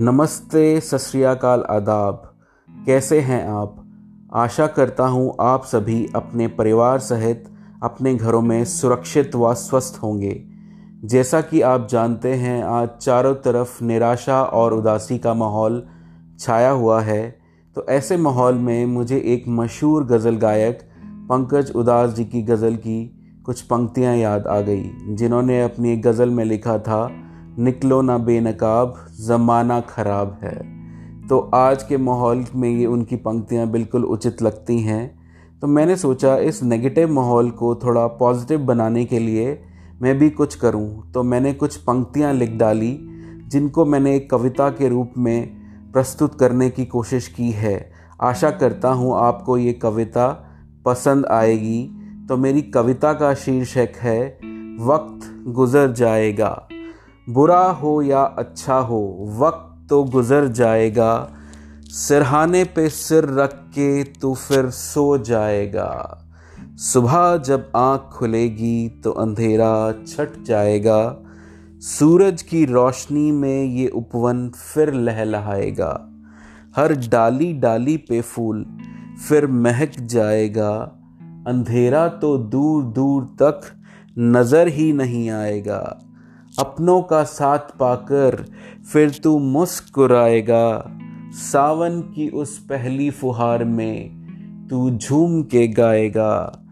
नमस्ते, सत आदाब। कैसे हैं आप? आशा करता हूँ आप सभी अपने परिवार सहित अपने घरों में सुरक्षित व स्वस्थ होंगे। जैसा कि आप जानते हैं, आज चारों तरफ़ निराशा और उदासी का माहौल छाया हुआ है। तो ऐसे माहौल में मुझे एक मशहूर गज़ल गायक, पंकज उदास जी की गज़ल की कुछ पंक्तियाँ याद आ गई, जिन्होंने अपनी गज़ल में लिखा था निकलो ना बेनकाब, ज़माना ख़राब है। तो आज के माहौल में ये उनकी पंक्तियाँ बिल्कुल उचित लगती हैं। तो मैंने सोचा इस नेगेटिव माहौल को थोड़ा पॉजिटिव बनाने के लिए मैं भी कुछ करूँ। तो मैंने कुछ पंक्तियाँ लिख डाली, जिनको मैंने एक कविता के रूप में प्रस्तुत करने की कोशिश की है। आशा करता हूँ आपको ये कविता पसंद आएगी। तो मेरी कविता का शीर्षक है, वक्त गुज़र जाएगा। बुरा हो या अच्छा हो, वक्त तो गुज़र जाएगा। सिरहाने पे सिर रख के तो फिर सो जाएगा। सुबह जब आँख खुलेगी तो अंधेरा छट जाएगा। सूरज की रोशनी में ये उपवन फिर लहलहाएगा। हर डाली डाली पे फूल फिर महक जाएगा। अंधेरा तो दूर दूर तक नज़र ही नहीं आएगा। अपनों का साथ पाकर फिर तू मुस्कुराएगा। सावन की उस पहली फुहार में तू झूम के गाएगा।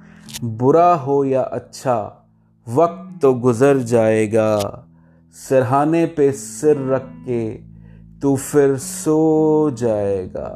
बुरा हो या अच्छा वक्त तो गुज़र जाएगा। सरहाने पे सिर रख के तू फिर सो जाएगा।